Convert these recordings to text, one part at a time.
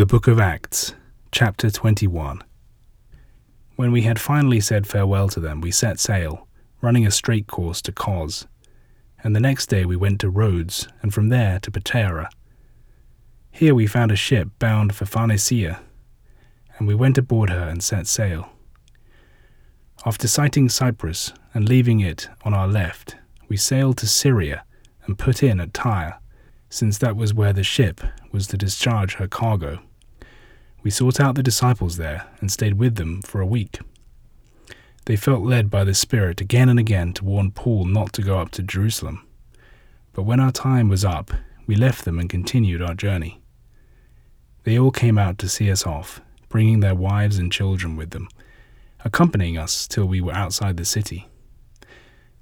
The Book of Acts, Chapter 21. When we had finally said farewell to them, we set sail, running a straight course to Cos. And the next day we went to Rhodes, and from there to Patara. Here we found a ship bound for Phoenicia, and we went aboard her and set sail. After sighting Cyprus and leaving it on our left, we sailed to Syria and put in at Tyre, since that was where the ship was to discharge her cargo. We sought out the disciples there and stayed with them for a week. They felt led by the Spirit again and again to warn Paul not to go up to Jerusalem. But when our time was up, we left them and continued our journey. They all came out to see us off, bringing their wives and children with them, accompanying us till we were outside the city.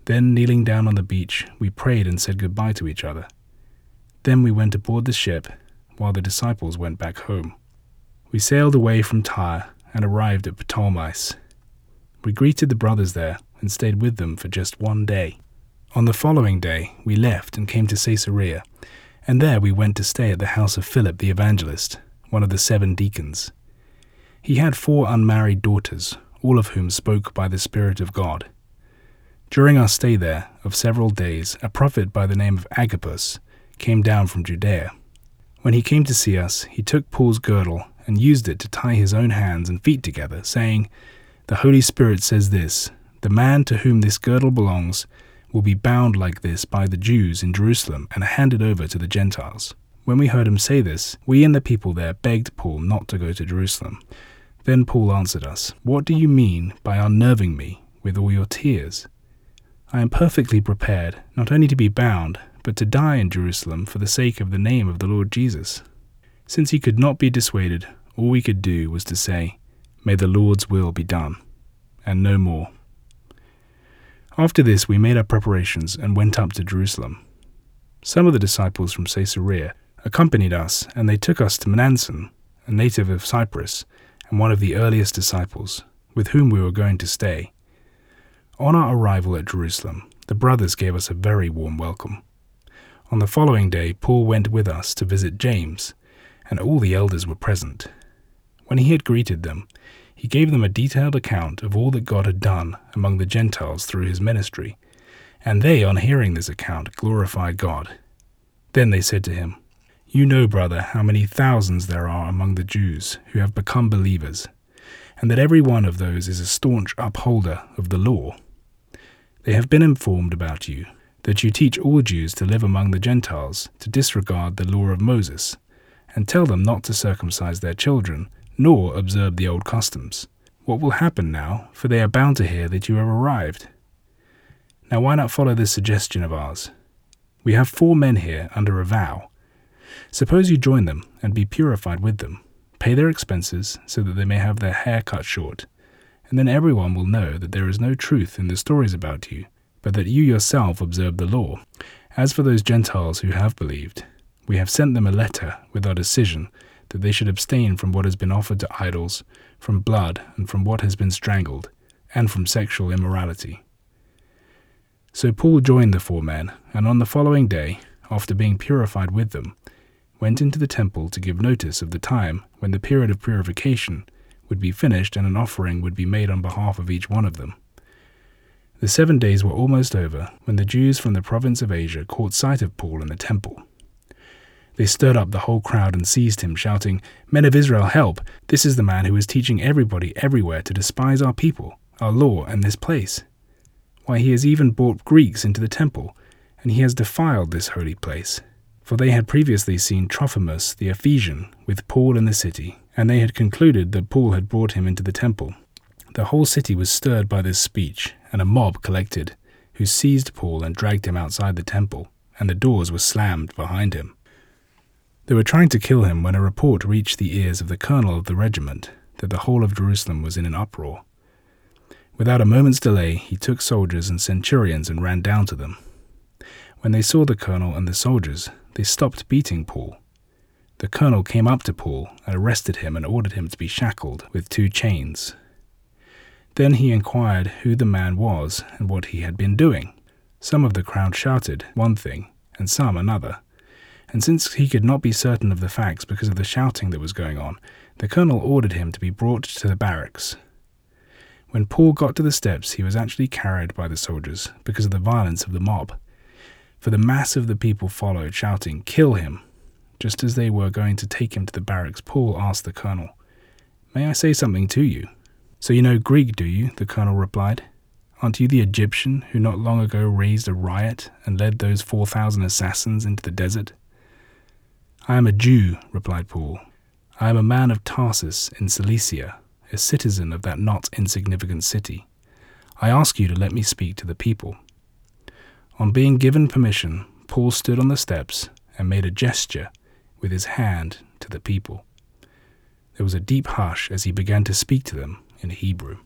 Then, kneeling down on the beach, we prayed and said goodbye to each other. Then we went aboard the ship, while the disciples went back home. We sailed away from Tyre and arrived at Ptolemais. We greeted the brothers there and stayed with them for just one day. On the following day, we left and came to Caesarea, and there we went to stay at the house of Philip the evangelist, one of the seven deacons. He had four unmarried daughters, all of whom spoke by the Spirit of God. During our stay there of several days, a prophet by the name of Agabus came down from Judea. When he came to see us, he took Paul's girdle and used it to tie his own hands and feet together, saying, The Holy Spirit says this The man to whom this girdle belongs will be bound like this by the Jews in Jerusalem and handed over to the Gentiles. When we heard him say this, we and the people there begged Paul not to go to Jerusalem. Then Paul answered us, What do you mean by unnerving me with all your tears? I am perfectly prepared not only to be bound, but to die in Jerusalem for the sake of the name of the Lord Jesus. Since he could not be dissuaded, all we could do was to say, May the Lord's will be done, and no more. After this, we made our preparations and went up to Jerusalem. Some of the disciples from Caesarea accompanied us, and they took us to Mnason, a native of Cyprus, and one of the earliest disciples, with whom we were going to stay. On our arrival at Jerusalem, the brothers gave us a very warm welcome. On the following day, Paul went with us to visit James, and all the elders were present. When he had greeted them, he gave them a detailed account of all that God had done among the Gentiles through his ministry, and they, on hearing this account, glorified God. Then they said to him, You know, brother, how many thousands there are among the Jews who have become believers, and that every one of those is a staunch upholder of the law. They have been informed about you that you teach all Jews to live among the Gentiles, to disregard the law of Moses, and tell them not to circumcise their children, nor observe the old customs. What will happen now, for they are bound to hear that you have arrived? Now, why not follow this suggestion of ours? We have four men here under a vow. Suppose you join them and be purified with them, pay their expenses so that they may have their hair cut short, and then everyone will know that there is no truth in the stories about you but that you yourself observe the law. As for those Gentiles who have believed, we have sent them a letter with our decision that they should abstain from what has been offered to idols, from blood, and from what has been strangled, and from sexual immorality. So Paul joined the four men, and on the following day, after being purified with them, went into the temple to give notice of the time when the period of purification would be finished and an offering would be made on behalf of each one of them. The seven days were almost over when the Jews from the province of Asia caught sight of Paul in the temple. They stirred up the whole crowd and seized him, shouting, Men of Israel, help! This is the man who is teaching everybody everywhere to despise our people, our law, and this place. Why, he has even brought Greeks into the temple, and he has defiled this holy place. For they had previously seen Trophimus the Ephesian with Paul in the city, and they had concluded that Paul had brought him into the temple. The whole city was stirred by this speech, and a mob collected, who seized Paul and dragged him outside the temple, and the doors were slammed behind him. They were trying to kill him when a report reached the ears of the colonel of the regiment that the whole of Jerusalem was in an uproar. Without a moment's delay, he took soldiers and centurions and ran down to them. When they saw the colonel and the soldiers, they stopped beating Paul. The colonel came up to Paul and arrested him and ordered him to be shackled with two chains then he inquired who the man was and what he had been doing. Some of the crowd shouted one thing, and some another. And since he could not be certain of the facts because of the shouting that was going on, the colonel ordered him to be brought to the barracks. When Paul got to the steps, he was actually carried by the soldiers because of the violence of the mob. For the mass of the people followed, shouting, Kill him! Just as they were going to take him to the barracks, Paul asked the colonel, May I say something to you? So you know Greek, do you? the colonel replied. Aren't you the Egyptian who not long ago raised a riot and led those 4,000 assassins into the desert? I am a Jew, replied Paul. I am a man of Tarsus in Cilicia, a citizen of that not insignificant city. I ask you to let me speak to the people. On being given permission, Paul stood on the steps and made a gesture with his hand to the people. There was a deep hush as he began to speak to them in Hebrew.